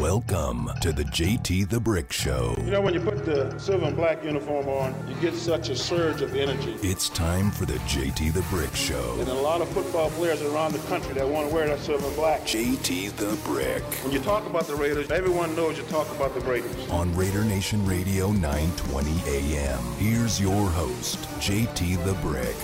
Welcome to the JT the Brick Show. You know, when you put the silver and black uniform on, you get such a surge of energy. It's time for the JT the Brick Show. And a lot of football players around the country that want to wear that silver and black. JT the Brick. When you talk about the Raiders, everyone knows you talk about the Raiders. On Raider Nation Radio 920 AM. Here's your host, JT the Brick.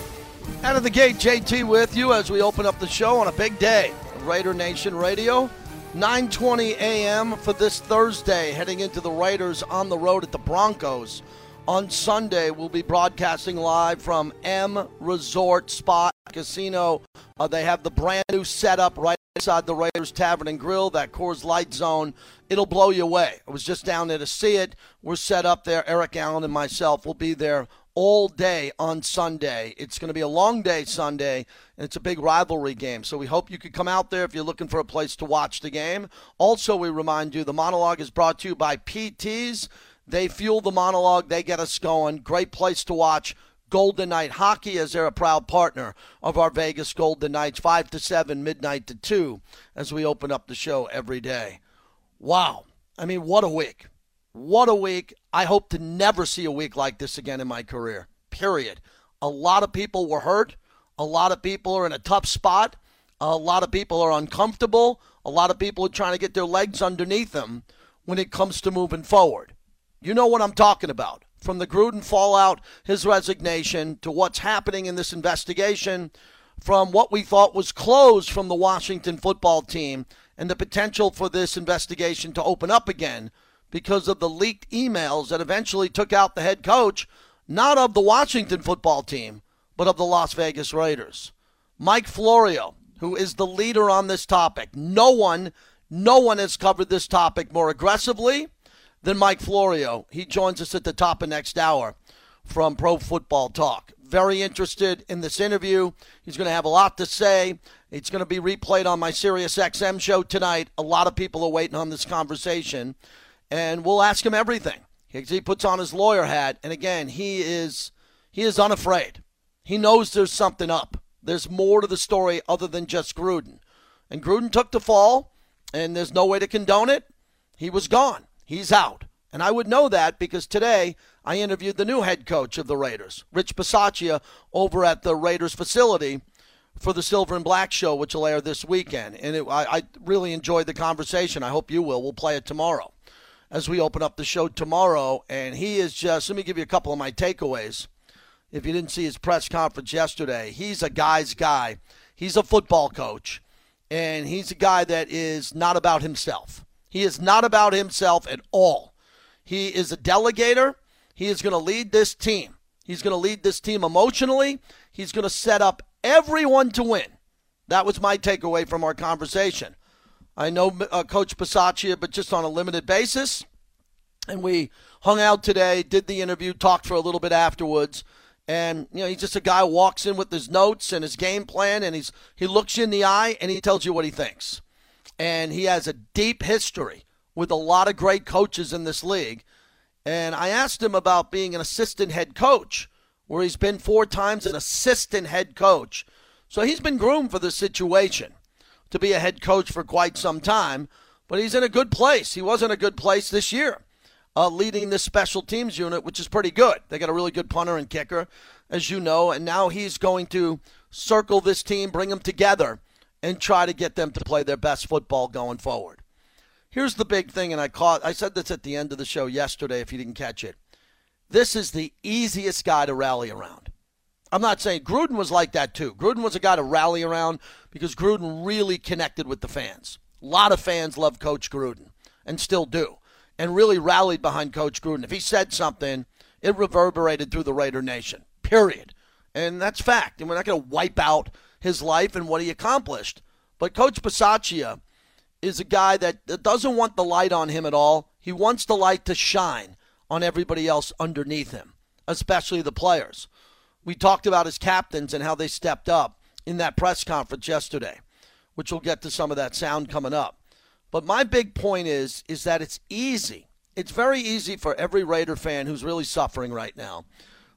Out of the gate, JT with you as we open up the show on a big day. Raider Nation Radio. 9:20 a.m. for this Thursday, heading into the Raiders on the road at the Broncos. On Sunday, we'll be broadcasting live from M Resort Spa Casino. Uh, they have the brand new setup right inside the Raiders Tavern and Grill, that Coors Light Zone. It'll blow you away. I was just down there to see it. We're set up there. Eric Allen and myself will be there all day on Sunday. It's going to be a long day Sunday, and it's a big rivalry game. So we hope you could come out there if you're looking for a place to watch the game. Also, we remind you the monologue is brought to you by PTs. They fuel the monologue, they get us going. Great place to watch. Golden Knight Hockey, as they're a proud partner of our Vegas Golden Knights, 5 to 7, midnight to 2, as we open up the show every day. Wow. I mean, what a week. What a week. I hope to never see a week like this again in my career. Period. A lot of people were hurt. A lot of people are in a tough spot. A lot of people are uncomfortable. A lot of people are trying to get their legs underneath them when it comes to moving forward. You know what I'm talking about. From the Gruden fallout, his resignation, to what's happening in this investigation, from what we thought was closed from the Washington football team, and the potential for this investigation to open up again because of the leaked emails that eventually took out the head coach, not of the Washington football team, but of the Las Vegas Raiders. Mike Florio, who is the leader on this topic. No one, no one has covered this topic more aggressively than Mike Florio. He joins us at the top of next hour from Pro Football Talk. Very interested in this interview. He's going to have a lot to say. It's going to be replayed on my Sirius XM show tonight. A lot of people are waiting on this conversation and we'll ask him everything. He puts on his lawyer hat, and again, he is he is unafraid. He knows there's something up. There's more to the story other than just Gruden. And Gruden took the fall, and there's no way to condone it. He was gone. He's out. And I would know that because today I interviewed the new head coach of the Raiders, Rich Bisaccia, over at the Raiders facility for the Silver and Black show, which will air this weekend. And it, I, I really enjoyed the conversation. I hope you will. We'll play it tomorrow as we open up the show tomorrow. And he is just, let me give you a couple of my takeaways. If you didn't see his press conference yesterday, he's a guy's guy. He's a football coach, and he's a guy that is not about himself. He is not about himself at all. He is a delegator. He is going to lead this team. He's going to lead this team emotionally. He's going to set up everyone to win. That was my takeaway from our conversation. I know uh, Coach Bisaccia, but just on a limited basis. And we hung out today, did the interview, talked for a little bit afterwards. And you know, he's just a guy who walks in with his notes and his game plan, and he's he looks you in the eye and he tells you what he thinks. And he has a deep history with a lot of great coaches in this league. And I asked him about being an assistant head coach, where he's been four times an assistant head coach. So he's been groomed for this situation to be a head coach for quite some time, but he's in a good place. He was in a good place this year, uh, leading this special teams unit, which is pretty good. They got a really good punter and kicker, as you know, and now he's going to circle this team, bring them together, and try to get them to play their best football going forward. Here's the big thing, and I caught I said this at the end of the show yesterday if you didn't catch it. This is the easiest guy to rally around. I'm not saying Gruden was like that too. Gruden was a guy to rally around because Gruden really connected with the fans. A lot of fans love Coach Gruden and still do, and really rallied behind Coach Gruden. If he said something, it reverberated through the Raider Nation, period. And that's fact. And we're not going to wipe out his life and what he accomplished. But Coach Bisaccia is a guy that doesn't want the light on him at all. He wants the light to shine on everybody else underneath him, especially the players. We talked about his captains and how they stepped up in that press conference yesterday, which we'll get to some of that sound coming up. But my big point is is that it's easy. It's very easy for every Raider fan who's really suffering right now,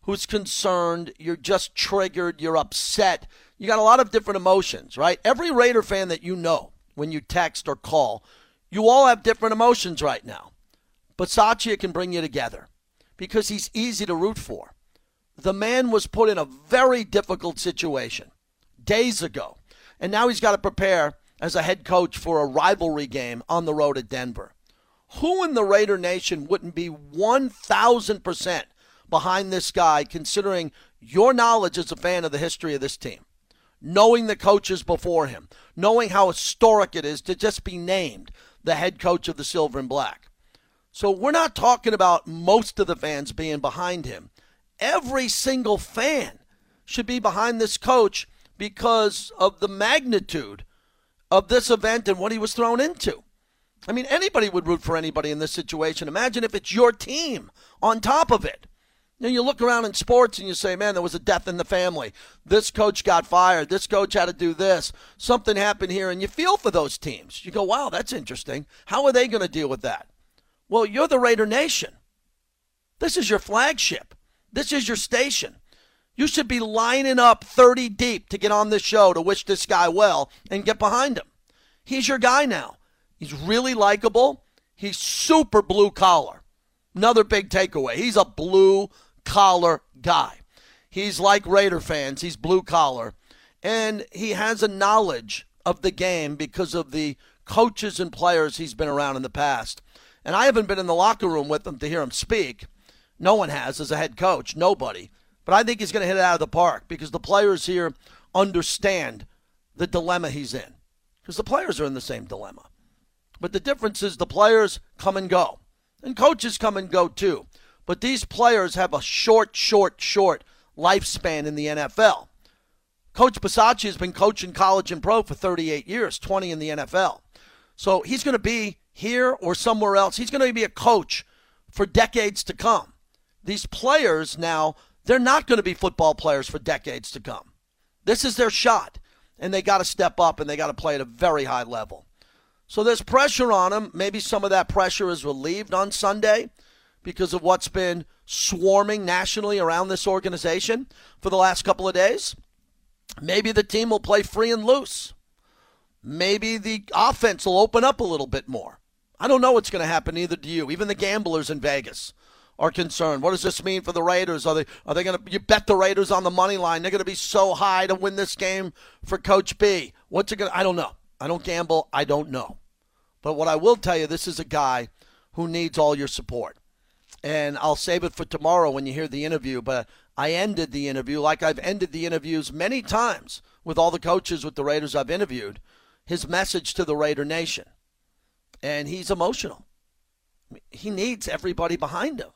who's concerned, you're just triggered, you're upset. You got a lot of different emotions, right? Every Raider fan that you know, when you text or call, You all have different emotions right now. But Bisaccia can bring you together because he's easy to root for. The man was put in a very difficult situation days ago, and now he's got to prepare as a head coach for a rivalry game on the road at Denver. Who in the Raider Nation wouldn't be 1,000% behind this guy, considering your knowledge as a fan of the history of this team? Knowing the coaches before him, knowing how historic it is to just be named the head coach of the Silver and Black. So we're not talking about most of the fans being behind him. Every single fan should be behind this coach because of the magnitude of this event and what he was thrown into. I mean, anybody would root for anybody in this situation. Imagine if it's your team on top of it. Know, you look around in sports and you say, man, there was a death in the family. This coach got fired. This coach had to do this. Something happened here. And you feel for those teams. You go, wow, that's interesting. How are they going to deal with that? Well, you're the Raider Nation. This is your flagship. This is your station. You should be lining up 30 deep to get on this show to wish this guy well and get behind him. He's your guy now. He's really likable. He's super blue collar. Another big takeaway. He's a blue collar guy. He's like Raider fans. He's blue collar. And he has a knowledge of the game because of the coaches and players he's been around in the past. And I haven't been in the locker room with him to hear him speak. No one has as a head coach. Nobody. But I think he's going to hit it out of the park because the players here understand the dilemma he's in. Because the players are in the same dilemma. But the difference is the players come and go. And coaches come and go too. But these players have a short, short, short lifespan in the NFL. Coach Bisaccia has been coaching college and pro for 38 years, 20 in the NFL. So he's going to be here or somewhere else. He's going to be a coach for decades to come. These players now they're not going to be football players for decades to come. This is their shot, and they got to step up and they got to play at a very high level. So there's pressure on them. Maybe some of that pressure is relieved on Sunday because of what's been swarming nationally around this organization for the last couple of days. Maybe the team will play free and loose. Maybe the offense will open up a little bit more. I don't know what's going to happen, either do you. Even the gamblers in Vegas are concerned. What does this mean for the Raiders? Are they are they going to you bet the Raiders on the money line? They're going to be so high to win this game for Coach B. What's it going? I don't know. I don't gamble. I don't know. But what I will tell you, this is a guy who needs all your support. And I'll save it for tomorrow when you hear the interview. But I ended the interview like I've ended the interviews many times with all the coaches with the Raiders I've interviewed. His message to the Raider Nation. And he's emotional. He needs everybody behind him.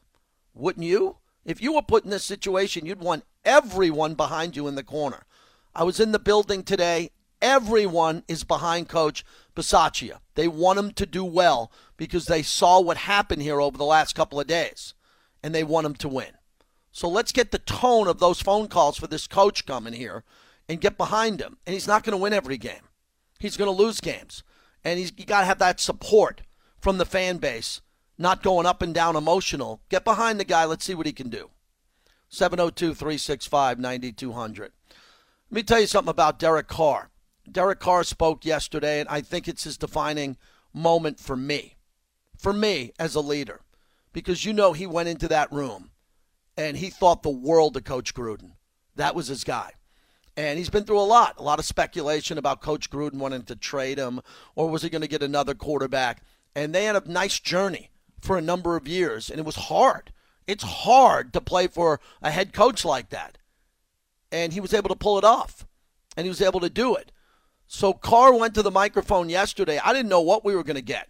Wouldn't you? If you were put in this situation, you'd want everyone behind you in the corner. I was in the building today. Everyone is behind Coach Bisaccia. They want him to do well because they saw what happened here over the last couple of days, and they want him to win. So let's get the tone of those phone calls for this coach coming here and get behind him. And he's not going to win every game. He's going to lose games. And he's got to have that support from the fan base not going up and down emotional. Get behind the guy. Let's see what he can do. 702 365 9200. Let me tell you something about Derek Carr. Derek Carr spoke yesterday, and I think it's his defining moment for me. For me as a leader. Because you know he went into that room and he thought the world of Coach Gruden. That was his guy. And he's been through a lot. A lot of speculation about Coach Gruden wanting to trade him or was he going to get another quarterback. And they had a nice journey for a number of years, and it was hard. It's hard to play for a head coach like that. And he was able to pull it off, and he was able to do it. So Carr went to the microphone yesterday. I didn't know what we were going to get.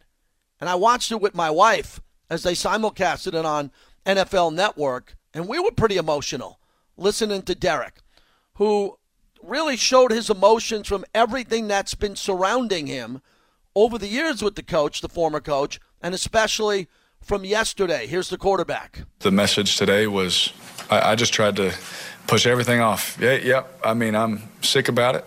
And I watched it with my wife as they simulcasted it on NFL Network, and we were pretty emotional listening to Derek, who really showed his emotions from everything that's been surrounding him over the years with the coach, the former coach, and especially from yesterday. Here's the quarterback. The message today was I, I just tried to push everything off. Yeah, yep. I mean, I'm sick about it.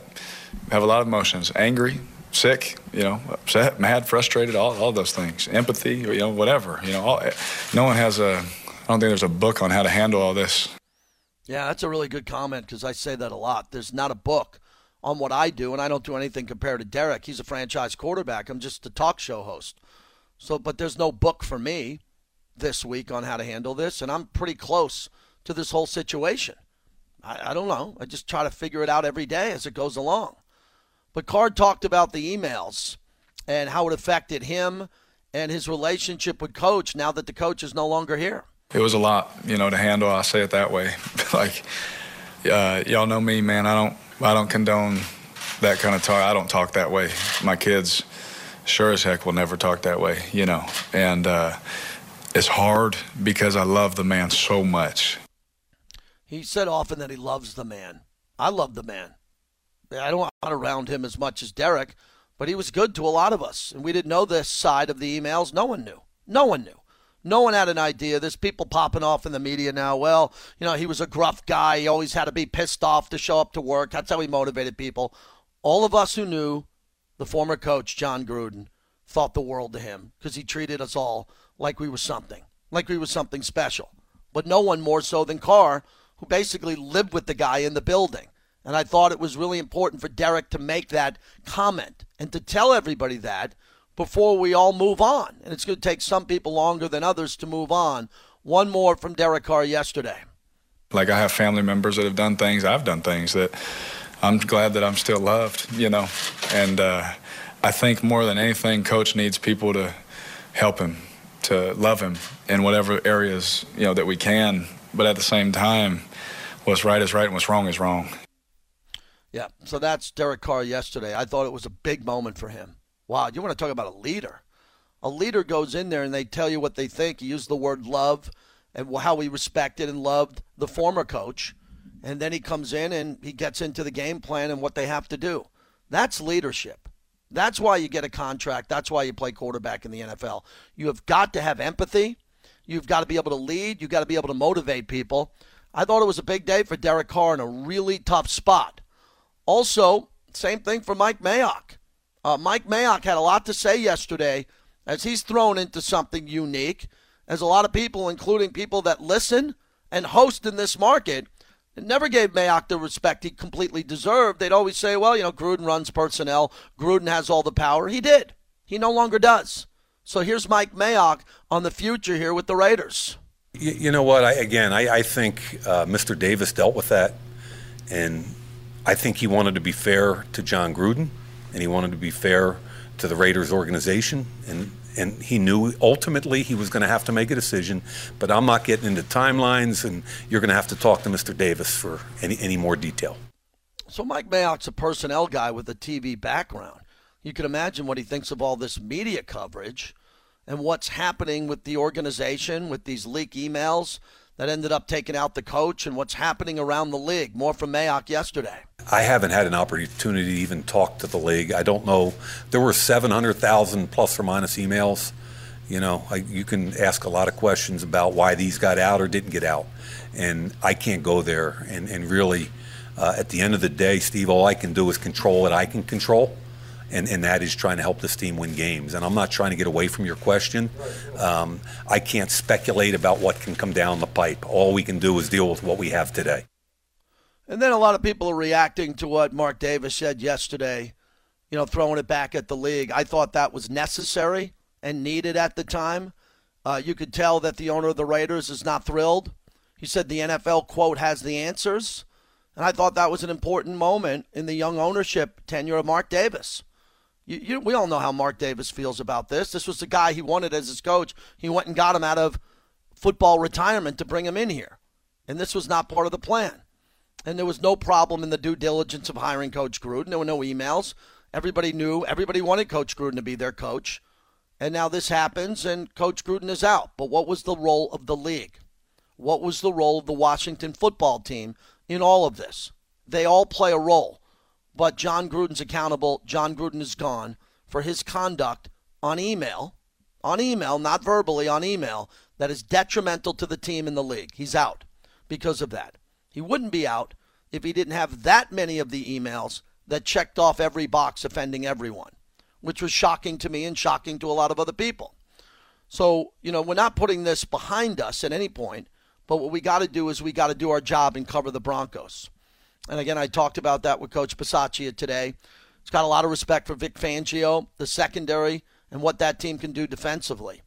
Have a lot of emotions angry, sick, you know, upset, mad, frustrated, all, all those things. Empathy, you know, whatever. You know, all, eh, no one has a, I don't think there's a book on how to handle all this. Yeah, that's a really good comment because I say that a lot. There's not a book on what I do, and I don't do anything compared to Derek. He's a franchise quarterback. I'm just a talk show host. So, but there's no book for me this week on how to handle this, and I'm pretty close to this whole situation. I, I don't know. I just try to figure it out every day as it goes along. But Carr talked about the emails and how it affected him and his relationship with coach now that the coach is no longer here. It was a lot, you know, to handle. I say it that way. like, uh, y'all know me, man. I don't, I don't condone that kind of talk. I don't talk that way. My kids, sure as heck, will never talk that way, you know. And uh, it's hard because I love the man so much. He said often that he loves the man. I love the man. I don't want around him as much as Derek, but he was good to a lot of us. And we didn't know this side of the emails. No one knew. No one knew. No one had an idea. There's people popping off in the media now. Well, you know, he was a gruff guy. He always had to be pissed off to show up to work. That's how he motivated people. All of us who knew the former coach, Jon Gruden, thought the world of him because he treated us all like we were something, like we were something special. But no one more so than Carr, who basically lived with the guy in the building. And I thought it was really important for Derek to make that comment and to tell everybody that before we all move on. And it's going to take some people longer than others to move on. One more from Derek Carr yesterday. Like I have family members that have done things, I've done things that I'm glad that I'm still loved, you know. And uh, I think more than anything, coach needs people to help him, to love him in whatever areas you know that we can. But at the same time, what's right is right and what's wrong is wrong. Yeah, so that's Derek Carr yesterday. I thought it was a big moment for him. Wow, you want to talk about a leader? A leader goes in there and they tell you what they think. He used the word love and how he respected and loved the former coach. And then he comes in and he gets into the game plan and what they have to do. That's leadership. That's why you get a contract. That's why you play quarterback in the NFL. You have got to have empathy. You've got to be able to lead. You've got to be able to motivate people. I thought it was a big day for Derek Carr in a really tough spot. Also, same thing for Mike Mayock. Uh, Mike Mayock had a lot to say yesterday as he's thrown into something unique, as a lot of people, including people that listen and host in this market, never gave Mayock the respect he completely deserved. They'd always say, well, you know, Gruden runs personnel, Gruden has all the power. He did. He no longer does. So here's Mike Mayock on the future here with the Raiders. You, you know what? I, again, I, I think uh, Mr. Davis dealt with that, and I think he wanted to be fair to Jon Gruden, and he wanted to be fair to the Raiders organization, and and he knew ultimately he was going to have to make a decision. But I'm not getting into timelines, and you're going to have to talk to Mr. Davis for any any more detail. So Mike Mayock's a personnel guy with a TV background. You can imagine what he thinks of all this media coverage and what's happening with the organization with these leak emails that ended up taking out the coach and what's happening around the league. More from Mayock yesterday. I haven't had an opportunity to even talk to the league. I don't know. There were 700,000 plus or minus emails. You know, I, you can ask a lot of questions about why these got out or didn't get out. And I can't go there. And, and really, uh, at the end of the day, Steve, all I can do is control what I can control and, and that is trying to help this team win games. And I'm not trying to get away from your question. Um, I can't speculate about what can come down the pipe. All we can do is deal with what we have today. And then a lot of people are reacting to what Mark Davis said yesterday, you know, throwing it back at the league. I thought that was necessary and needed at the time. Uh, you could tell that the owner of the Raiders is not thrilled. He said the NFL, quote, has the answers. And I thought that was an important moment in the young ownership tenure of Mark Davis. You, you, we all know how Mark Davis feels about this. This was the guy he wanted as his coach. He went and got him out of football retirement to bring him in here. And this was not part of the plan. And there was no problem in the due diligence of hiring Coach Gruden. There were no emails. Everybody knew, everybody wanted Coach Gruden to be their coach. And now this happens, and Coach Gruden is out. But what was the role of the league? What was the role of the Washington football team in all of this? They all play a role but Jon Gruden's accountable. Jon Gruden is gone for his conduct on email, on email, not verbally, on email, that is detrimental to the team in the league. He's out because of that. He wouldn't be out if he didn't have that many of the emails that checked off every box offending everyone, which was shocking to me and shocking to a lot of other people. So, you know, we're not putting this behind us at any point, but what we got to do is we got to do our job and cover the Broncos. And again, I talked about that with Coach Bisaccia today. He's got a lot of respect for Vic Fangio, the secondary, and what that team can do defensively.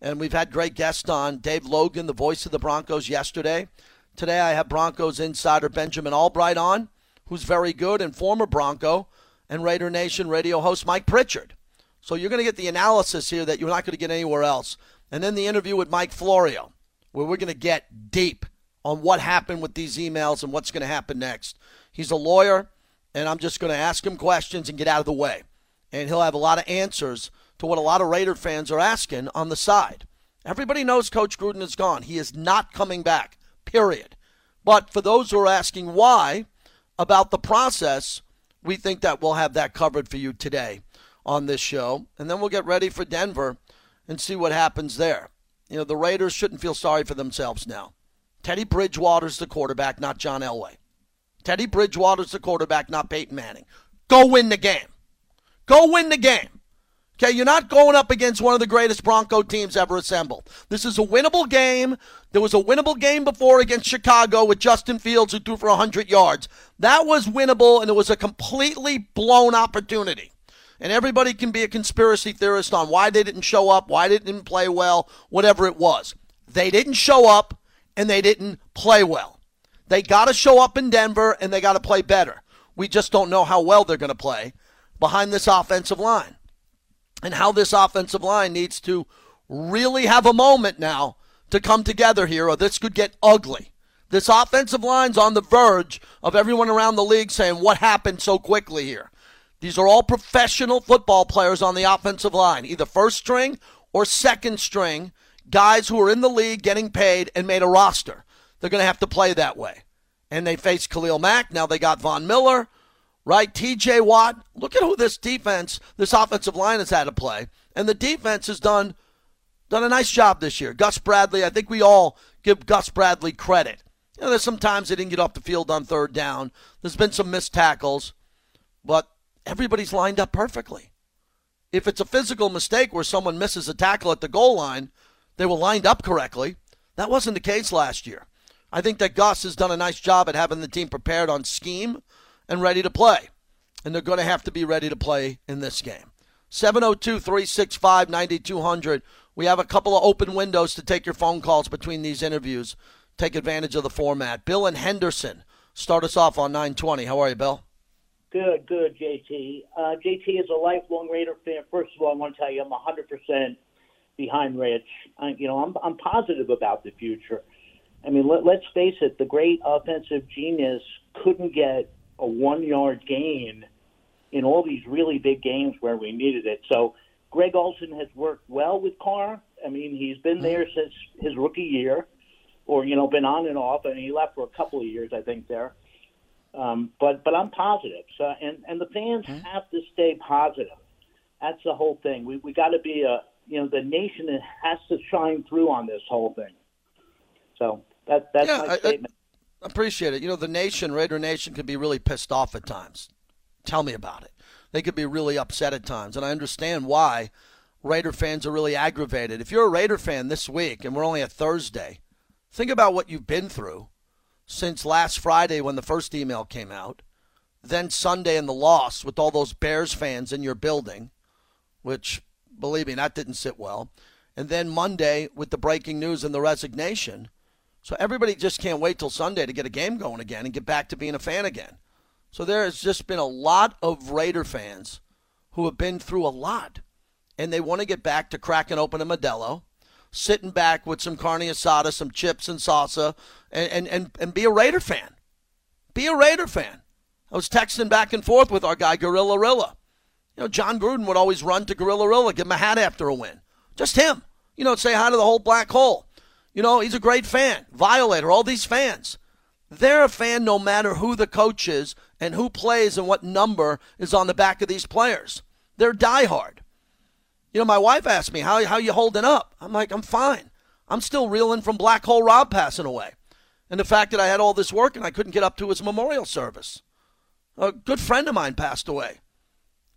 And we've had great guests on Dave Logan, the voice of the Broncos, yesterday. Today I have Broncos insider Benjamin Albright on, who's very good, and former Bronco and Raider Nation radio host Mike Pritchard. So you're going to get the analysis here that you're not going to get anywhere else. And then the interview with Mike Florio, where we're going to get deep on what happened with these emails and what's going to happen next. He's a lawyer, and I'm just going to ask him questions and get out of the way. And he'll have a lot of answers to what a lot of Raider fans are asking on the side. Everybody knows Coach Gruden is gone. He is not coming back, period. But for those who are asking why about the process, we think that we'll have that covered for you today on this show. And then we'll get ready for Denver and see what happens there. You know, the Raiders shouldn't feel sorry for themselves now. Teddy Bridgewater's the quarterback, not John Elway. Teddy Bridgewater's the quarterback, not Peyton Manning. Go win the game. Go win the game. Okay, you're not going up against one of the greatest Bronco teams ever assembled. This is a winnable game. There was a winnable game before against Chicago with Justin Fields who threw for 100 yards. That was winnable, and it was a completely blown opportunity. And everybody can be a conspiracy theorist on why they didn't show up, why they didn't play well, whatever it was. They didn't show up, and they didn't play well. They got to show up in Denver, and they got to play better. We just don't know how well they're going to play behind this offensive line and how this offensive line needs to really have a moment now to come together here, or this could get ugly. This offensive line's on the verge of everyone around the league saying, What happened so quickly here? These are all professional football players on the offensive line, either first string or second string, guys who are in the league getting paid and made a roster. They're going to have to play that way. And they face Khalil Mack. Now they got Von Miller right? TJ Watt. Look at who this defense, this offensive line has had to play. And the defense has done done a nice job this year. Gus Bradley, I think we all give Gus Bradley credit. You know, there's sometimes they didn't get off the field on third down. There's been some missed tackles, but everybody's lined up perfectly. If it's a physical mistake where someone misses a tackle at the goal line, they were lined up correctly. That wasn't the case last year. I think that Gus has done a nice job at having the team prepared on scheme and ready to play. And they're going to have to be ready to play in this game. 702 365 9200. We have a couple of open windows to take your phone calls between these interviews. Take advantage of the format. Bill and Henderson start us off on 920. How are you, Bill? Good, good, JT. Uh, JT is a lifelong Raider fan. First of all, I want to tell you I'm 100% behind Rich. I, you know, I'm, I'm positive about the future. I mean, let, let's face it, the great offensive genius couldn't get a one yard gain in all these really big games where we needed it. So Greg Olson has worked well with Carr. I mean, he's been there mm-hmm. since his rookie year, or you know, been on and off. I and mean, he left for a couple of years, I think, there. Um, but but I'm positive. So and and the fans mm-hmm. have to stay positive. That's the whole thing. We we got to be a you know the nation has to shine through on this whole thing. So that that's yeah, my statement. I, Appreciate it. You know, the nation, Raider Nation, can be really pissed off at times. Tell me about it. They could be really upset at times, and I understand why Raider fans are really aggravated. If you're a Raider fan this week, and we're only a Thursday, think about what you've been through since last Friday when the first email came out, then Sunday and the loss with all those Bears fans in your building, which, believe me, that didn't sit well, and then Monday with the breaking news and the resignation. So everybody just can't wait till Sunday to get a game going again and get back to being a fan again. So there has just been a lot of Raider fans who have been through a lot, and they want to get back to cracking open a Modelo, sitting back with some carne asada, some chips and salsa, and, and, and, and be a Raider fan. Be a Raider fan. I was texting back and forth with our guy, Gorilla Rilla. You know, John Gruden would always run to Gorilla Rilla, give him a hat after a win. Just him. You know, say hi to the whole black hole. You know, he's a great fan. Violator, all these fans. They're a fan no matter who the coach is and who plays and what number is on the back of these players. They're diehard. You know, my wife asked me, how, how you holding up? I'm like, I'm fine. I'm still reeling from Black Hole Rob passing away. And the fact that I had all this work and I couldn't get up to his memorial service. A good friend of mine passed away.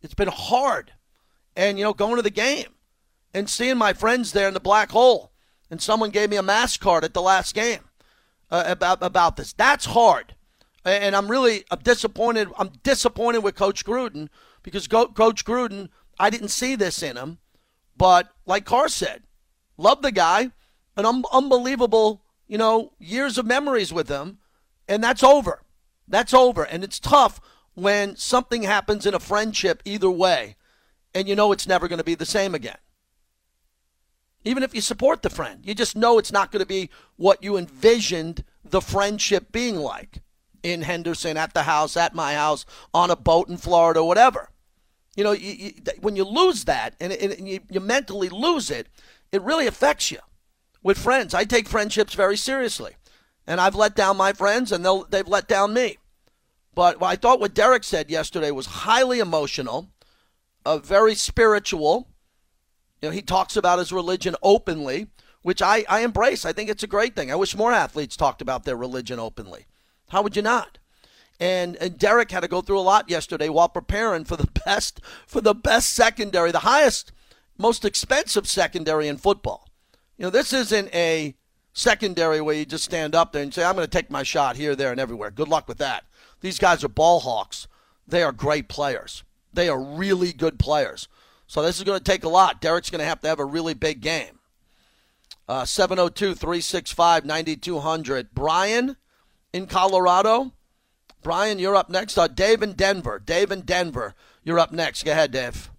It's been hard. And, you know, going to the game and seeing my friends there in the black hole and someone gave me a mask card at the last game uh, about about this. That's hard. And I'm really I'm disappointed. I'm disappointed with Coach Gruden because Coach Gruden, I didn't see this in him. But like Carr said, love the guy, an un- unbelievable, you know, years of memories with him, and that's over. That's over. And it's tough when something happens in a friendship either way, and you know it's never going to be the same again. Even if you support the friend, you just know it's not going to be what you envisioned the friendship being like in Henderson, at the house, at my house, on a boat in Florida, whatever. You know, you, you, when you lose that and, and you, you mentally lose it, it really affects you. With friends, I take friendships very seriously, and I've let down my friends, and they've let down me. But I thought what Derek said yesterday was highly emotional, uh, very spiritual. You know, he talks about his religion openly, which I, I embrace. I think it's a great thing. I wish more athletes talked about their religion openly. How would you not? And, and Derek had to go through a lot yesterday while preparing for the best for the best secondary, the highest, most expensive secondary in football. You know, this isn't a secondary where you just stand up there and say, I'm going to take my shot here, there, and everywhere. Good luck with that. These guys are ball hawks. They are great players. They are really good players. So this is going to take a lot. Derek's going to have to have a really big game. Uh, 702 365 9200. Brian in Colorado. Brian, you're up next. Uh, Dave in Denver. Dave in Denver. You're up next. Go ahead, Dave.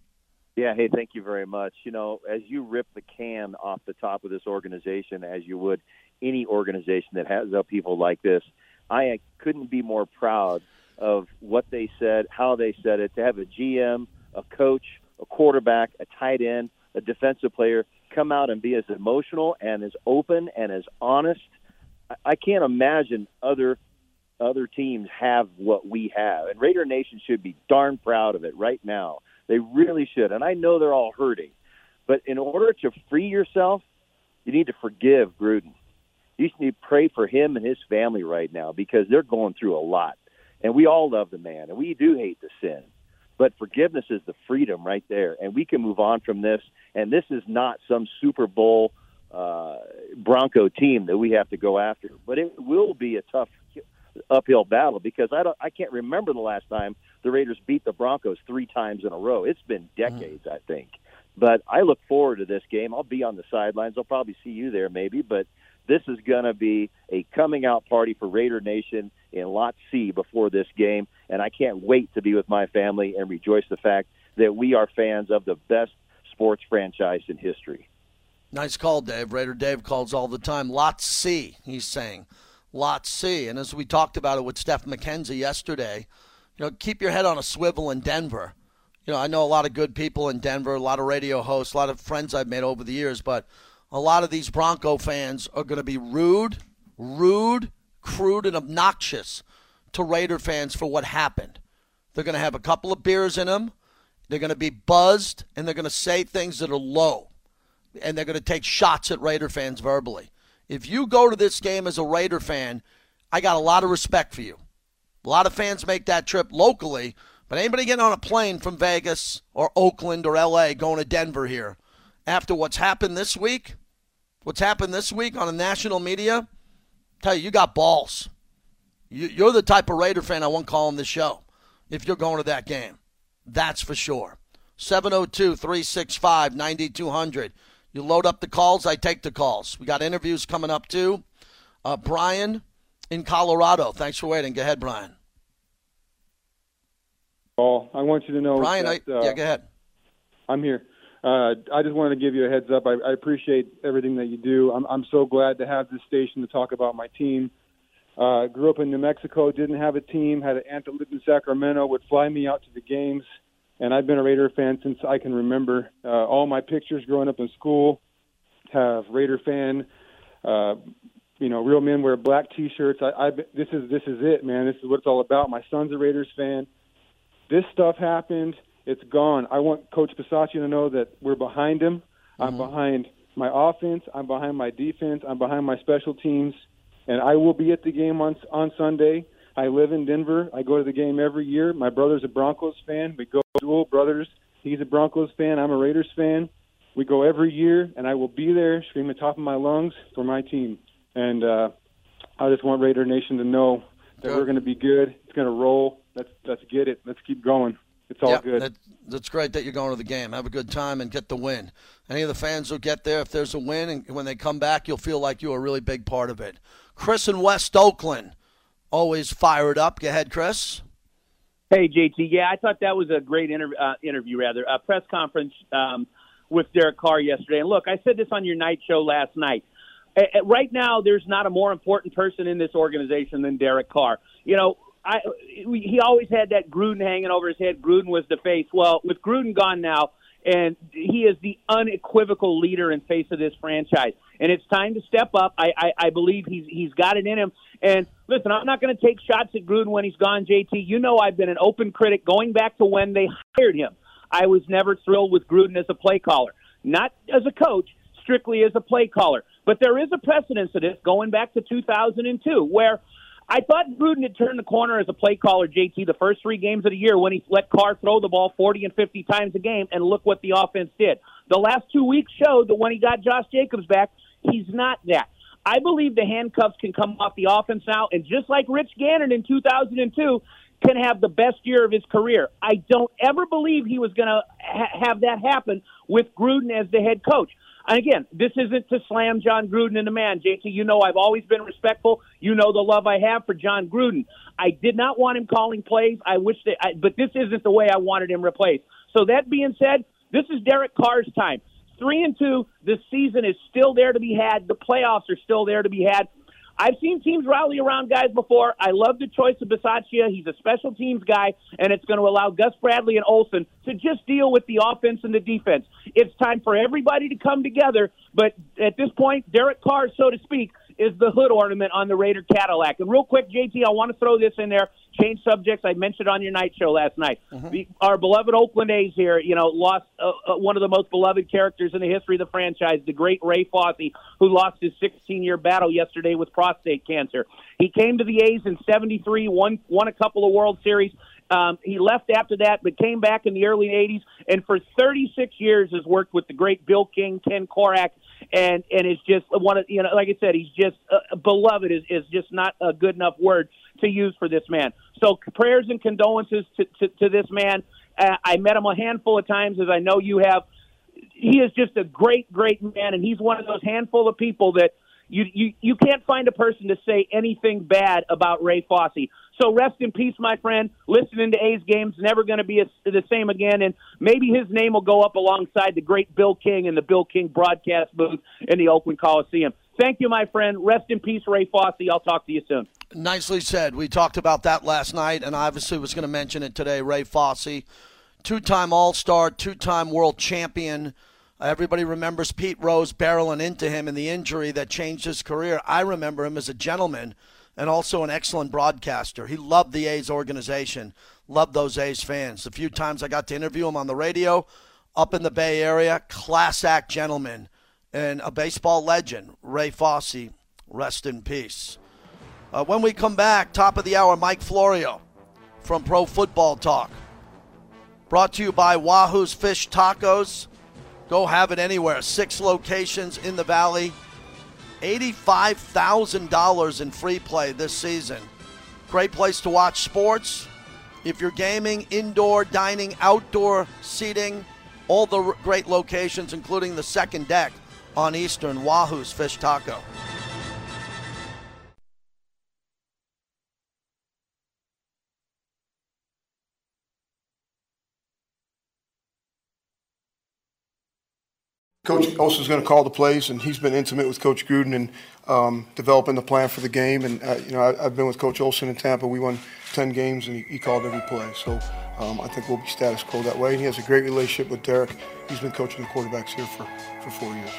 Yeah, hey, thank you very much. You know, as you rip the can off the top of this organization, as you would any organization that has people like this, I couldn't be more proud of what they said, how they said it. To have a GM, a coach, a quarterback, a tight end, a defensive player come out and be as emotional and as open and as honest. I can't imagine other other teams have what we have. And Raider Nation should be darn proud of it right now. They really should. And I know they're all hurting. But in order to free yourself, you need to forgive Gruden. You need to pray for him and his family right now because they're going through a lot. And we all love the man, and we do hate the sin. But forgiveness is the freedom right there. And we can move on from this. And this is not some Super Bowl uh, Bronco team that we have to go after. But it will be a tough uphill battle because I don't I can't remember the last time the Raiders beat the Broncos three times in a row. It's been decades, mm. I think. But I look forward to this game. I'll be on the sidelines. I'll probably see you there, maybe. But this is going to be a coming out party for Raider Nation in Lot C before this game, and I can't wait to be with my family and rejoice the fact that we are fans of the best sports franchise in history. Nice call, Dave. Raider Dave calls all the time. Lot C, he's saying. Lot C. And as we talked about it with Steph McKenzie yesterday, you know, keep your head on a swivel in Denver. You know, I know a lot of good people in Denver, a lot of radio hosts, a lot of friends I've made over the years, but a lot of these Bronco fans are going to be rude, rude, crude, and obnoxious to Raider fans for what happened. They're going to have a couple of beers in them. They're going to be buzzed, and they're going to say things that are low, and they're going to take shots at Raider fans verbally. If you go to this game as a Raider fan, I got a lot of respect for you. A lot of fans make that trip locally, but anybody getting on a plane from Vegas or Oakland or LA going to Denver here after what's happened this week, what's happened this week on the national media, tell you, you got balls. You, are the type of Raider fan I want calling the show if you're going to that game. That's for sure. 702 365 9200. You load up the calls, I take the calls. We got interviews coming up too. Uh, Brian in Colorado. Thanks for waiting. Go ahead, Brian. Paul, I want you to know. Brian, that, I, uh, yeah, go ahead. I'm here. Uh, I just wanted to give you a heads up. I, I appreciate everything that you do. I'm, I'm so glad to have this station to talk about my team. Uh, grew up in New Mexico, didn't have a team, had an aunt that lived in Sacramento, would fly me out to the games and I've been a Raider fan since I can remember. Uh, all my pictures growing up in school have Raider fan. Uh, you know, real men wear black T-shirts. I, I this is this is it, man. This is what it's all about. My son's a Raiders fan. This stuff happened. It's gone. I want Coach Bisaccia to know that we're behind him. Mm-hmm. I'm behind my offense. I'm behind my defense. I'm behind my special teams, and I will be at the game on on Sunday. I live in Denver. I go to the game every year. My brother's a Broncos fan. We go dual brothers. He's a Broncos fan. I'm a Raiders fan. We go every year, and I will be there screaming the top of my lungs for my team. And uh, I just want Raider Nation to know that Good. we're going to be good. It's going to roll. Let's let's get it. Let's keep going. It's all Yeah, good. that- that's great that you're going to the game. Have a good time and get the win. Any of the fans will get there if there's a win, and when they come back, you'll feel like you're a really big part of it. Chris in West Oakland, always fired up. Go ahead, Chris. Hey, JT. Yeah, I thought that was a great inter- uh, interview, rather, a press conference um, with Derek Carr yesterday. And look, I said this on your night show last night. A- a- right now, there's not a more important person in this organization than Derek Carr. You know, I he always had that Gruden hanging over his head. Gruden was the face. Well, with Gruden gone now, and he is the unequivocal leader and face of this franchise. And it's time to step up. I, I, I believe he's he's got it in him. And listen, I'm not going to take shots at Gruden when he's gone. JT, you know I've been an open critic going back to when they hired him. I was never thrilled with Gruden as a play caller, not as a coach, strictly as a play caller. But there is a precedence to this going back to 2002, where I thought Gruden had turned the corner as a play caller, JT, the first three games of the year when he let Carr throw the ball 40 and 50 times a game, and look what the offense did. The last two weeks showed that when he got Josh Jacobs back, he's not that. I believe the handcuffs can come off the offense now, and just like Rich Gannon in 2002, can have the best year of his career. I don't ever believe he was going to ha- have that happen with Gruden as the head coach. And again, this isn't to slam Jon Gruden in the man, JT. You know I've always been respectful. You know the love I have for Jon Gruden. I did not want him calling plays. I wish that, I, but this isn't the way I wanted him replaced. So that being said, this is Derek Carr's time. Three and two. The season is still there to be had. The playoffs are still there to be had. I've seen teams rally around guys before. I love the choice of Bisaccia. He's a special teams guy, and it's going to allow Gus Bradley and Olson to just deal with the offense and the defense. It's time for everybody to come together. But at this point, Derek Carr, so to speak, is the hood ornament on the Raider Cadillac. And real quick, JT, I want to throw this in there. Change subjects. I mentioned on your night show last night. The, our beloved Oakland A's here, you know, lost uh, uh, one of the most beloved characters in the history of the franchise, the great Ray Fosse, who lost his 16-year battle yesterday with prostate cancer. He came to the A's in '73, won won a couple of World Series. Um, he left after that, but came back in the early '80s, and for 36 years has worked with the great Bill King, Ken Korach, and and it's just one of you know, like I said, he's just uh, beloved is is just not a good enough word to use for this man. So prayers and condolences to to, to this man. Uh, I met him a handful of times, as I know you have. He is just a great, great man, and he's one of those handful of people that you you you can't find a person to say anything bad about Ray Fosse. So rest in peace, my friend. Listening to A's games never going to be a, the same again, and maybe his name will go up alongside the great Bill King in the Bill King broadcast booth in the Oakland Coliseum. Thank you, my friend. Rest in peace, Ray Fosse. I'll talk to you soon. Nicely said. We talked about that last night, and obviously was going to mention it today. Ray Fosse, two-time All-Star, two-time World Champion. Everybody remembers Pete Rose barreling into him in the injury that changed his career. I remember him as a gentleman and also an excellent broadcaster. He loved the A's organization, loved those A's fans. The few times I got to interview him on the radio up in the Bay Area, class act gentleman and a baseball legend, Ray Fosse. Rest in peace. Uh, when we come back, top of the hour, Mike Florio from Pro Football Talk. Brought to you by Wahoo's Fish Tacos. Go have it anywhere. Six locations in the valley. $85,000 in free play this season. Great place to watch sports. If you're gaming, indoor dining, outdoor seating, all the great locations, including the second deck on Eastern, Wahoo's Fish Taco. Coach Olson's going to call the plays, and he's been intimate with Coach Gruden and um, developing the plan for the game. And uh, you know, I, I've been with Coach Olson in Tampa. We won 10 games, and he, he called every play. So um, I think we'll be status quo that way. And he has a great relationship with Derek. He's been coaching the quarterbacks here for, for four years.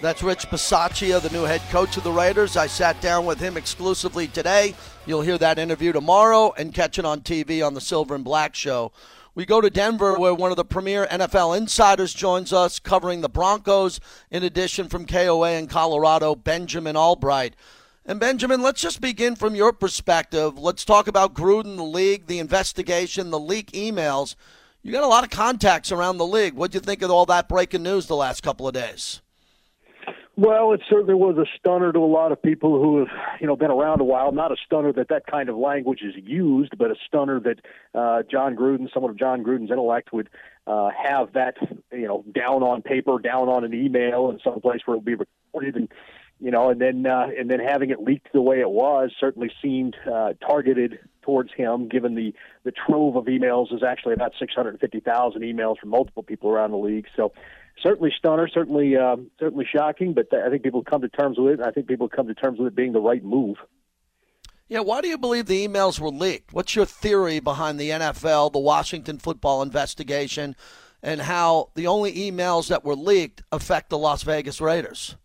That's Rich Bisaccia, the new head coach of the Raiders. I sat down with him exclusively today. You'll hear that interview tomorrow and catch it on TV on the Silver and Black Show. We go to Denver, where one of the premier NFL insiders joins us, covering the Broncos, in addition from KOA in Colorado, Benjamin Albright. And Benjamin, let's just begin from your perspective. Let's talk about Gruden, the league, the investigation, the leak emails. You got a lot of contacts around the league. What do you think of all that breaking news the last couple of days? Well, it certainly was a stunner to a lot of people who have, you know, been around a while. Not a stunner that that kind of language is used, but a stunner that uh, Jon Gruden, someone of Jon Gruden's intellect, would uh, have that, you know, down on paper, down on an email, in some place where it would be recorded, and you know, and then uh, and then having it leaked the way it was certainly seemed uh, targeted towards him, given the the trove of emails is actually about 650,000 emails from multiple people around the league. So certainly stunner, certainly um, certainly shocking, but I think people come to terms with it. I think people come to terms with it being the right move. Yeah, why do you believe the emails were leaked? What's your theory behind the NFL, the Washington football investigation, and how the only emails that were leaked affect the Las Vegas Raiders?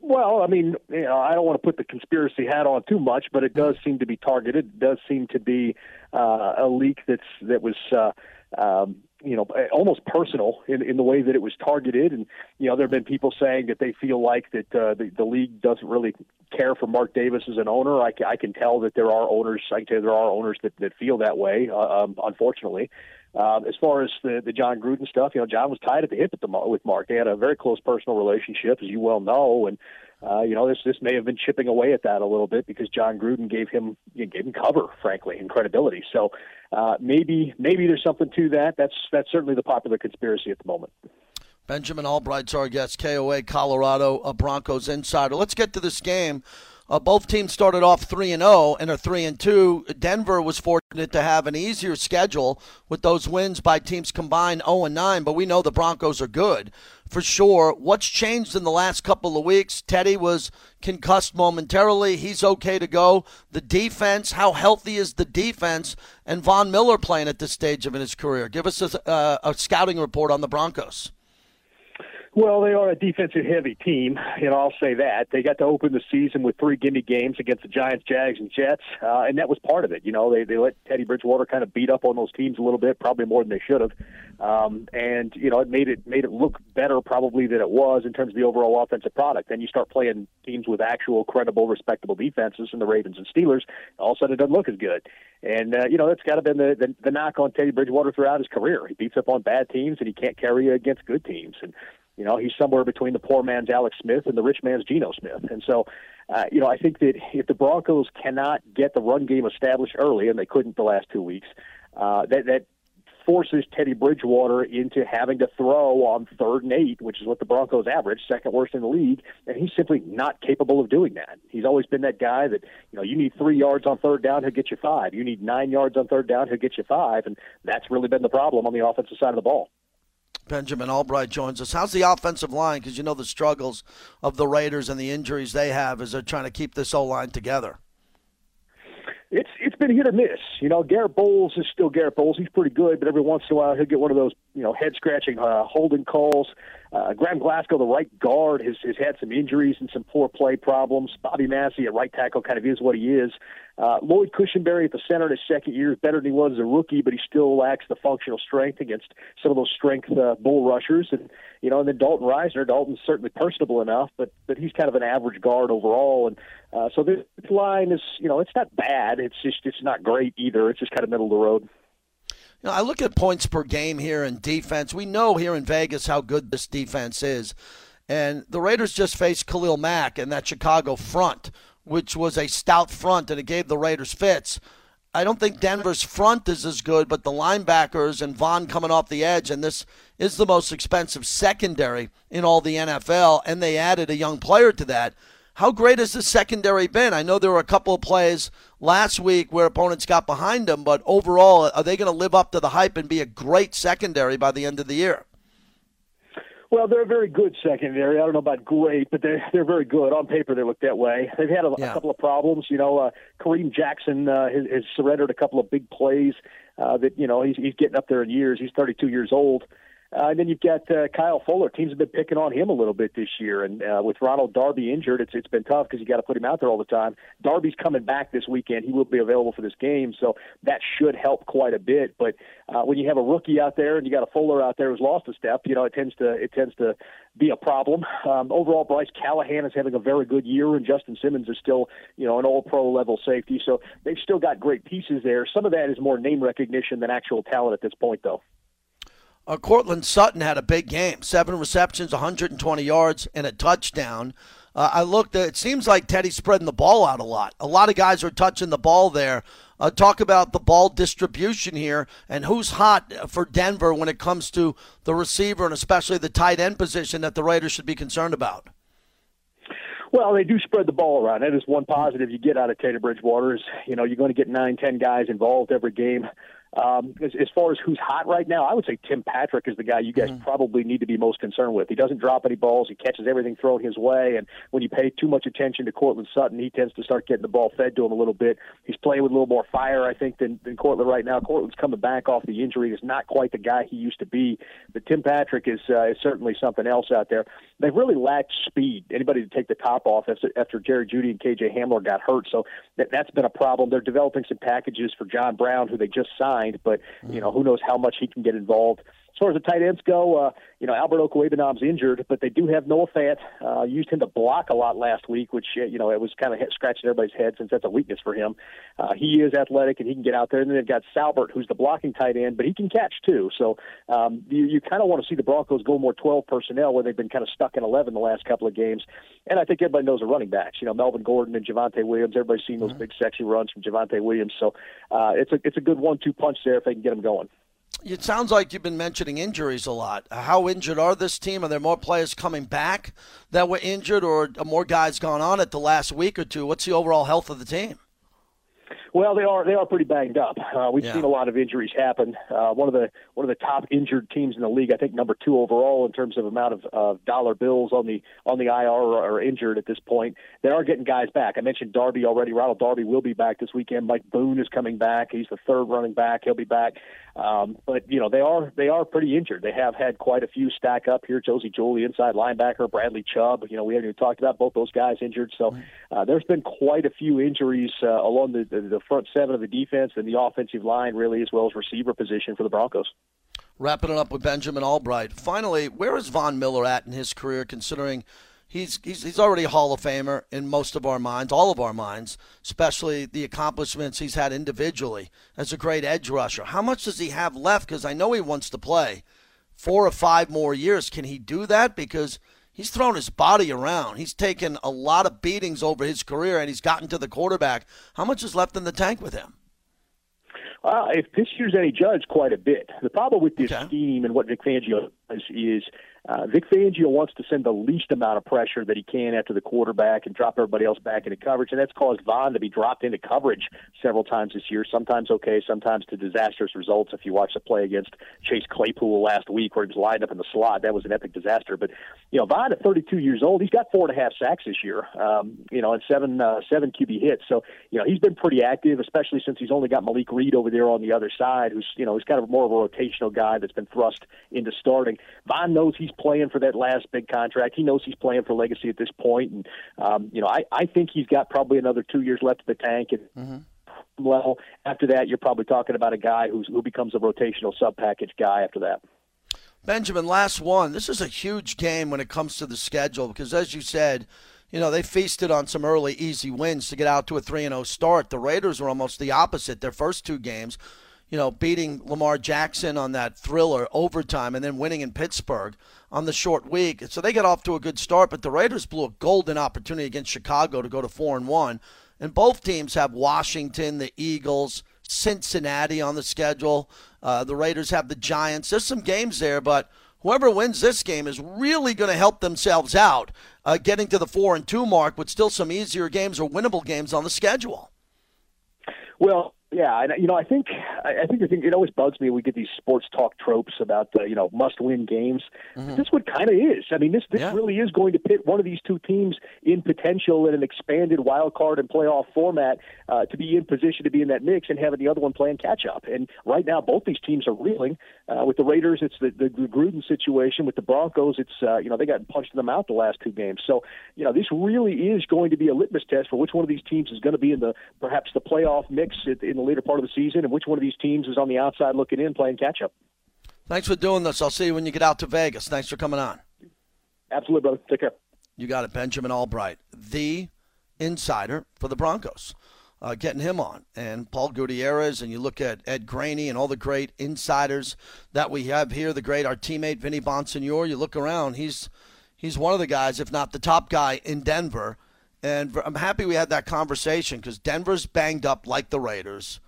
Well, I mean, you know, I don't want to put the conspiracy hat on too much, but it does seem to be targeted. It does seem to be uh, a leak that's that was uh, um, you know, almost personal in, in the way that it was targeted. And, you know, there have been people saying that they feel like that uh, the, the league doesn't really care for Mark Davis as an owner. I, I can tell that there are owners, I can tell there are owners that, that feel that way, uh, um, unfortunately. Uh, as far as the, the Jon Gruden stuff, you know, Jon was tied at the hip at the, with Mark. They had a very close personal relationship, as you well know, and uh, you know, this this may have been chipping away at that a little bit because Jon Gruden gave him gave him cover, frankly, and credibility. So uh, maybe maybe there's something to that. That's that's certainly the popular conspiracy at the moment. Benjamin Albright's our guest, KOA Colorado Broncos insider. Let's get to this game. Uh, both teams started off 3 and 0 and are 3 and 2. Denver was fortunate to have an easier schedule with those wins by teams combined 0 and 9, but we know the Broncos are good for sure. What's changed in the last couple of weeks? Teddy was concussed momentarily. He's okay to go. The defense, how healthy is the defense? And Von Miller playing at this stage of his career. Give us a, uh, a scouting report on the Broncos. Well, they are a defensive heavy team, know, I'll say that. They got to open the season with three gimme games against the Giants, Jags, and Jets, uh, and that was part of it. You know, they, they let Teddy Bridgewater kind of beat up on those teams a little bit, probably more than they should have. Um, and, you know, it made it made it look better probably than it was in terms of the overall offensive product. Then you start playing teams with actual, credible, respectable defenses, and the Ravens and Steelers, all of a sudden it doesn't look as good. And, uh, you know, that's got to been the, the, the knock on Teddy Bridgewater throughout his career. He beats up on bad teams, and he can't carry against good teams. And, you know, he's somewhere between the poor man's Alex Smith and the rich man's Geno Smith. And so, uh, you know, I think that if the Broncos cannot get the run game established early, and they couldn't the last two weeks, uh, that that forces Teddy Bridgewater into having to throw on third and eight, which is what the Broncos average, second worst in the league, and he's simply not capable of doing that. He's always been that guy that, you know, you need three yards on third down, he'll get you five. You need nine yards on third down, he'll get you five, and that's really been the problem on the offensive side of the ball. Benjamin Albright joins us. How's the offensive line? Because you know the struggles of the Raiders and the injuries they have as they're trying to keep this O line together. It's it's been hit or miss. You know, Garett Bolles is still Garett Bolles. He's pretty good, but every once in a while he'll get one of those you know head scratching uh, holding calls. Uh, Graham Glasgow, the right guard, has, has had some injuries and some poor play problems. Bobby Massie at right tackle kind of is what he is. Uh, Lloyd Cushenberry at the center in his second year is better than he was as a rookie, but he still lacks the functional strength against some of those strength uh, bull rushers. And you know, and then Dalton Risner. Dalton's certainly personable enough, but but he's kind of an average guard overall. And uh, so this line is, you know, it's not bad. It's just it's not great either. It's just kind of middle of the road. You know, I look at points per game here in defense. We know here in Vegas how good this defense is. And the Raiders just faced Khalil Mack and that Chicago front, which was a stout front, and it gave the Raiders fits. I don't think Denver's front is as good, but the linebackers and Von coming off the edge, and this is the most expensive secondary in all the NFL, and they added a young player to that. How great has the secondary been? I know there were a couple of plays last week where opponents got behind them, but overall, are they going to live up to the hype and be a great secondary by the end of the year? Well, they're a very good secondary. I don't know about great, but they're they're very good on paper. They look that way. They've had a, yeah. a couple of problems. You know, uh, Kareem Jackson uh, has, has surrendered a couple of big plays uh, that you know he's he's getting up there in years. He's 32 years old. Uh, and then you've got uh, Kyle Fuller. Teams have been picking on him a little bit this year, and uh, with Ronald Darby injured, it's it's been tough because you got to put him out there all the time. Darby's coming back this weekend; he will be available for this game, so that should help quite a bit. But uh, when you have a rookie out there and you got a Fuller out there who's lost a step, you know it tends to it tends to be a problem. Um, overall, Bryce Callahan is having a very good year, and Justin Simmons is still you know an All Pro level safety. So they've still got great pieces there. Some of that is more name recognition than actual talent at this point, though. Uh, Courtland Sutton had a big game seven receptions, 120 yards, and a touchdown. Uh, I looked, it seems like Teddy's spreading the ball out a lot. A lot of guys are touching the ball there. Uh, talk about the ball distribution here and who's hot for Denver when it comes to the receiver and especially the tight end position that the Raiders should be concerned about. Well, they do spread the ball around. That is one positive you get out of Teddy Bridgewater. You know you're going to get nine, ten guys involved every game. Um, as, as far as who's hot right now, I would say Tim Patrick is the guy you guys mm-hmm. probably need to be most concerned with. He doesn't drop any balls. He catches everything thrown his way. And when you pay too much attention to Courtland Sutton, he tends to start getting the ball fed to him a little bit. He's playing with a little more fire, I think, than, than Courtland right now. Courtland's coming back off the injury. He's not quite the guy he used to be. But Tim Patrick is, uh, is certainly something else out there. They've really lacked speed. Anybody to take the top off after, after Jerry Jeudy and KJ Hamler got hurt. So that, that's been a problem. They're developing some packages for John Brown, who they just signed, but, you know, who knows how much he can get involved. As far as the tight ends go, uh, you know, Albert Okwuegbunam's injured, but they do have Noah Fant. Uh, used him to block a lot last week, which, uh, you know, it was kind of scratching everybody's head since that's a weakness for him. Uh, he is athletic and he can get out there. And then they've got Saubert, who's the blocking tight end, but he can catch too. So um, you, you kind of want to see the Broncos go more 12 personnel where they've been kind of stuck in 11 the last couple of games. And I think everybody knows the running backs. You know, Melvin Gordon and Javonte Williams. Everybody's seen those mm-hmm. big, sexy runs from Javonte Williams. So uh, it's a it's a good one-two punch there if they can get them going. It sounds like you've been mentioning injuries a lot. How injured are this team? Are there more players coming back that were injured, or more guys gone on it the last week or two? What's the overall health of the team? Well, they are they are pretty banged up. Uh, we've yeah. seen a lot of injuries happen. Uh, one of the one of the top injured teams in the league, I think number two overall in terms of amount of, of dollar bills on the on the IR or injured at this point. They are getting guys back. I mentioned Darby already. Ronald Darby will be back this weekend. Mike Boone is coming back. He's the third running back. He'll be back. Um, but you know they are they are pretty injured. They have had quite a few stack up here. Josey Jewell, inside linebacker, Bradley Chubb. You know we haven't even talked about both those guys injured. So uh, there's been quite a few injuries uh, along the, the the front seven of the defense and the offensive line, really, as well as receiver position for the Broncos. Wrapping it up with Benjamin Albright. Finally, where is Von Miller at in his career, considering he's, he's, he's already a Hall of Famer in most of our minds, all of our minds, especially the accomplishments he's had individually as a great edge rusher. How much does he have left? Because I know he wants to play four or five more years. Can he do that? Because he's thrown his body around. He's taken a lot of beatings over his career, and he's gotten to the quarterback. How much is left in the tank with him? Uh, if this year's any judge, quite a bit. The problem with this okay. scheme and what Vic Fangio does is uh, Vic Fangio wants to send the least amount of pressure that he can after the quarterback and drop everybody else back into coverage, and that's caused Von to be dropped into coverage several times this year. Sometimes okay, sometimes to disastrous results. If you watch the play against Chase Claypool last week, where he was lined up in the slot, that was an epic disaster. But you know, Von at 32 years old, he's got four and a half sacks this year. Um, you know, and seven uh, seven QB hits. So you know, he's been pretty active, especially since he's only got Malik Reed over there on the other side, who's you know, he's kind of more of a rotational guy that's been thrust into starting. Von knows he's playing for that last big contract. He knows he's playing for legacy at this point, and um, you know, I, I think he's got probably another two years left in the tank. And mm-hmm. level after that, you're probably talking about a guy who's who becomes a rotational sub package guy after that. Benjamin, last one. This is a huge game when it comes to the schedule because, as you said, you know they feasted on some early easy wins to get out to a three and zero oh start. The Raiders were almost the opposite. Their first two games you know, beating Lamar Jackson on that thriller overtime and then winning in Pittsburgh on the short week. So they got off to a good start, but the Raiders blew a golden opportunity against Chicago to go to 4 and 1. And both teams have Washington, the Eagles, Cincinnati on the schedule. Uh, the Raiders have the Giants. There's some games there, but whoever wins this game is really going to help themselves out uh, getting to the 4 and 2 mark with still some easier games or winnable games on the schedule. Well, yeah, and you know, I think I think the thing it always bugs me. We get these sports talk tropes about uh, you know must-win games. Mm-hmm. This what kind of is. I mean, this this yeah. really is going to pit one of these two teams in potential in an expanded wild card and playoff format uh, to be in position to be in that mix and having the other one playing catch up. And right now, both these teams are reeling. Uh, with the Raiders, it's the, the Gruden situation. With the Broncos, it's uh, you know they got punched in the mouth the last two games. So you know this really is going to be a litmus test for which one of these teams is going to be in the perhaps the playoff mix in the later part of the season, and which one of these teams is on the outside looking in playing catch up. Thanks for doing this. I'll see you when you get out to Vegas. Thanks for coming on. Absolutely, brother. Take care. You got it, Benjamin Albright, the insider for the Broncos. uh, getting him on. And Paul Gutierrez, and you look at Ed Graney and all the great insiders that we have here, the great, our teammate Vinny Bonsignore, you look around, he's, he's one of the guys, if not the top guy in Denver. And I'm happy we had that conversation because Denver's banged up like the Raiders.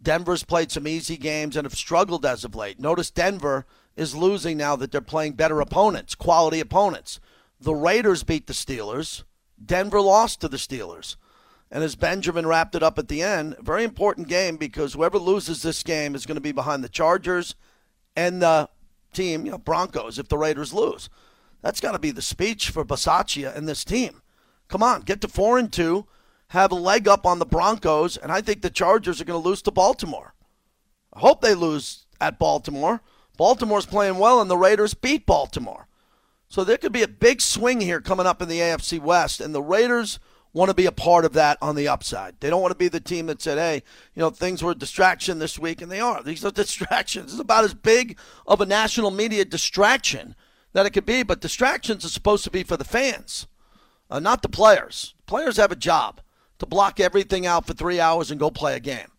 Denver's played some easy games and have struggled as of late. Notice Denver is losing now that they're playing better opponents, quality opponents. The Raiders beat the Steelers. Denver lost to the Steelers. And as Benjamin wrapped it up at the end, very important game because whoever loses this game is going to be behind the Chargers and the team, you know, Broncos if the Raiders lose. That's got to be the speech for Bisaccia and this team. Come on, get to four and two, have a leg up on the Broncos, and I think the Chargers are going to lose to Baltimore. I hope they lose at Baltimore. Baltimore's playing well, and the Raiders beat Baltimore. So there could be a big swing here coming up in the AFC West, and the Raiders want to be a part of that on the upside. They don't want to be the team that said, hey, you know, things were a distraction this week, and they are. These are distractions. It's about as big of a national media distraction that it could be, but distractions are supposed to be for the fans, uh, not the players. Players have a job to block everything out for three hours and go play a game.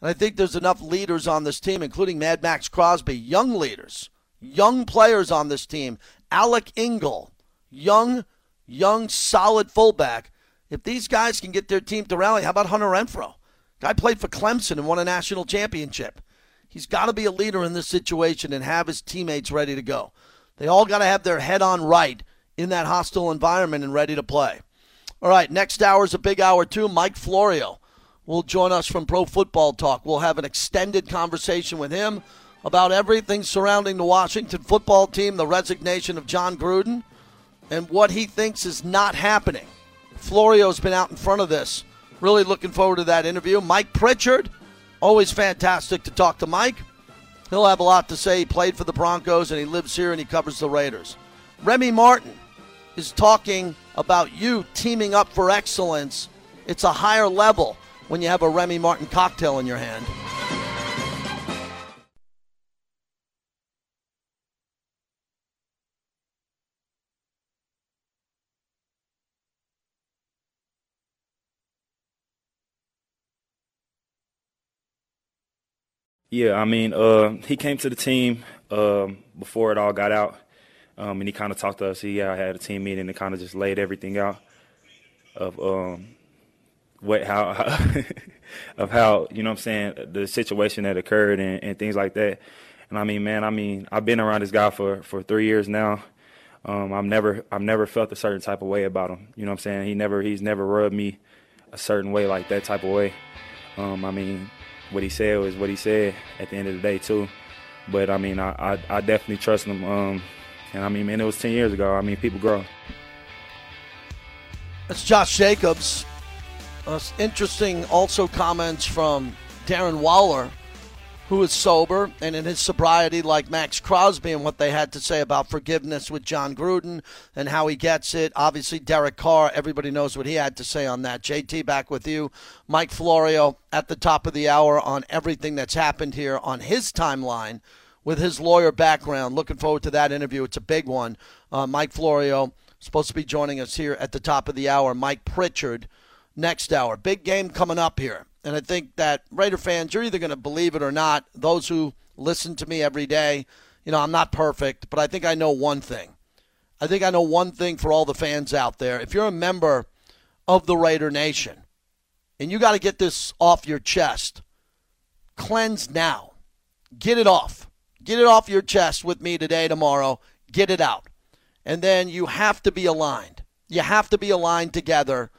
And I think there's enough leaders on this team, including Mad Max Crosby, young leaders, young players on this team. Alec Ingold, young, young, solid fullback if these guys can get their team to rally, how about Hunter Renfrow? Guy played for Clemson and won a national championship. He's got to be a leader in this situation and have his teammates ready to go. They all got to have their head on right in that hostile environment and ready to play. All right, next hour is a big hour, too. Mike Florio will join us from Pro Football Talk. We'll have an extended conversation with him about everything surrounding the Washington football team, the resignation of Jon Gruden, and what he thinks is not happening Florio's been out in front of this. Really looking forward to that interview. Mike Pritchard, always fantastic to talk to Mike. He'll have a lot to say. He played for the Broncos and he lives here and he covers the Raiders. Remy Martin is talking about you teaming up for excellence. It's a higher level when you have a Remy Martin cocktail in your hand. Yeah, I mean, uh, he came to the team um, before it all got out, um, and he kind of talked to us. He uh, had a team meeting and kind of just laid everything out of um, what how, how of how you know what I'm saying the situation that occurred and, and, things like that. And I mean, man, I mean, I've been around this guy for for three years now. Um, I've never I've never felt a certain type of way about him. You know what I'm saying? He never he's never rubbed me a certain way like that type of way. Um, I mean, what he said was what he said at the end of the day too. But I mean, I I, I definitely trust him. Um, and I mean, man, it was ten years ago. I mean, people grow. That's Josh Jacobs. Uh, interesting also comments from Darren Waller who is sober and in his sobriety, like Max Crosby, and what they had to say about forgiveness with Jon Gruden and how he gets it. Obviously, Derek Carr, everybody knows what he had to say on that. JT, back with you. Mike Florio at the top of the hour on everything that's happened here on his timeline with his lawyer background. Looking forward to that interview. It's a big one. Uh, Mike Florio supposed to be joining us here at the top of the hour. Mike Pritchard next hour. Big game coming up here. And I think that Raider fans, you're either going to believe it or not. Those who listen to me every day, you know, I'm not perfect, but I think I know one thing. I think I know one thing for all the fans out there. If you're a member of the Raider Nation and you got to get this off your chest, cleanse now. Get it off. Get it off your chest with me today, tomorrow. Get it out. And then you have to be aligned. You have to be aligned together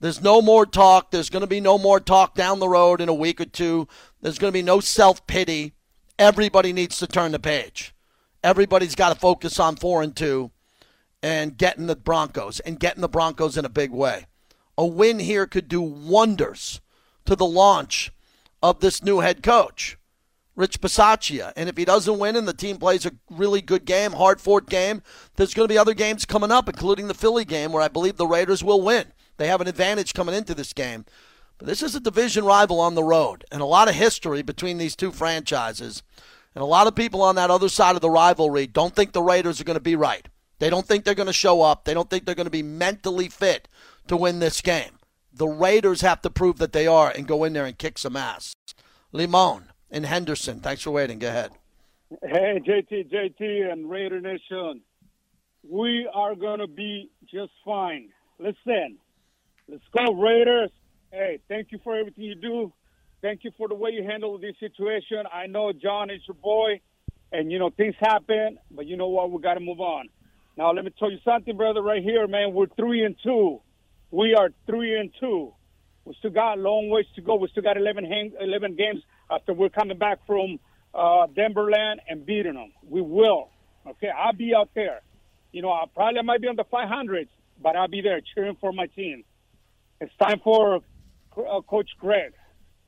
there's no more talk. There's going to be no more talk down the road in a week or two. There's going to be no self pity. Everybody needs to turn the page. Everybody's got to focus on four and two and getting the Broncos and getting the Broncos in a big way. A win here could do wonders to the launch of this new head coach, Rich Bisaccia. And if he doesn't win and the team plays a really good game, hard fought game, there's going to be other games coming up, including the Philly game, where I believe the Raiders will win. They have an advantage coming into this game. But this is a division rival on the road, and a lot of history between these two franchises. And a lot of people on that other side of the rivalry don't think the Raiders are going to be right. They don't think they're going to show up. They don't think they're going to be mentally fit to win this game. The Raiders have to prove that they are and go in there and kick some ass. Limon in Henderson. Thanks for waiting. Go ahead. Hey, JT, JT, and Raider Nation. We are going to be just fine. Listen, let's go, Raiders. Hey, thank you for everything you do. Thank you for the way you handle this situation. I know Jon is your boy, and, you know, things happen, but you know what? We got to move on. Now, let me tell you something, brother, right here, man. We're three and two. We are three and two. We still got a long ways to go. We still got 11, hang, 11 games after we're coming back from uh, Denverland and beating them. We will. Okay, I'll be out there. You know, I probably might be on the 500s, but I'll be there cheering for my team. It's time for uh, Coach Greg.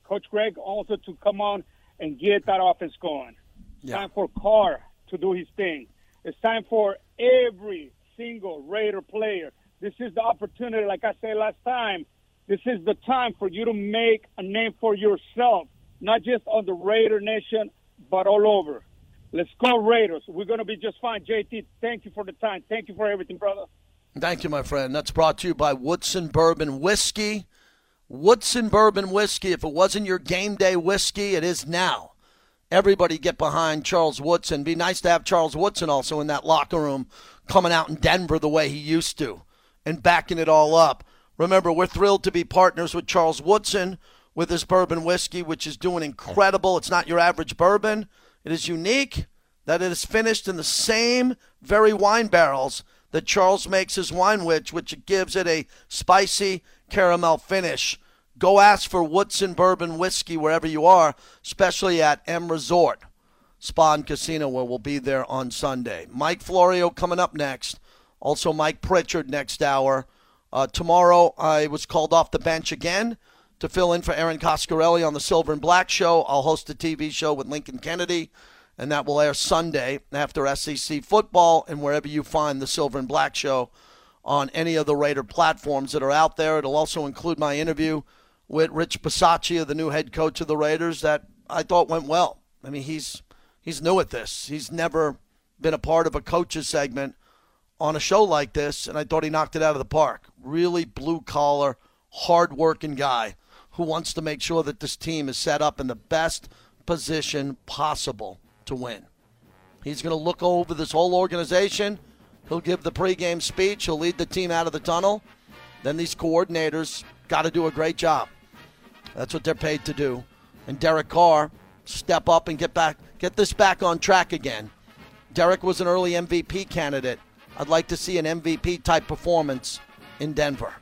Coach Greg also to come on and get that offense going. It's Yeah. time for Carr to do his thing. It's time for every single Raider player. This is the opportunity, like I said last time. This is the time for you to make a name for yourself, not just on the Raider Nation, but all over. Let's go Raiders. We're going to be just fine. JT, thank you for the time. Thank you for everything, brother. Thank you, my friend. That's brought to you by Woodson Bourbon Whiskey. Woodson Bourbon Whiskey. If it wasn't your game day whiskey, it is now. Everybody get behind Charles Woodson. Be nice to have Charles Woodson also in that locker room coming out in Denver the way he used to and backing it all up. Remember, we're thrilled to be partners with Charles Woodson with his bourbon whiskey, which is doing incredible. It's not your average bourbon, it is unique that it is finished in the same very wine barrels that Charles makes his wine with, which gives it a spicy caramel finish. Go ask for Woodson Bourbon Whiskey wherever you are, especially at M Resort Spa and Casino, where we'll be there on Sunday. Mike Florio coming up next. Also, Mike Pritchard next hour. Uh, tomorrow, I was called off the bench again to fill in for Aaron Coscarelli on the Silver and Black Show. I'll host a TV show with Lincoln Kennedy, and that will air Sunday after SEC football and wherever you find the Silver and Black Show on any of the Raider platforms that are out there. It'll also include my interview with Rich Bisaccia, the new head coach of the Raiders, that I thought went well. I mean, he's he's new at this. He's never been a part of a coaches segment on a show like this, and I thought he knocked it out of the park. Really blue collar, hard working guy who wants to make sure that this team is set up in the best position possible to win. He's going to look over this whole organization. He'll give the pregame speech. He'll lead the team out of the tunnel. Then these coordinators got to do a great job. That's what they're paid to do. And Derek Carr step up and get back, get this back on track again. Derek was an early MVP candidate. I'd like to see an MVP type performance in Denver.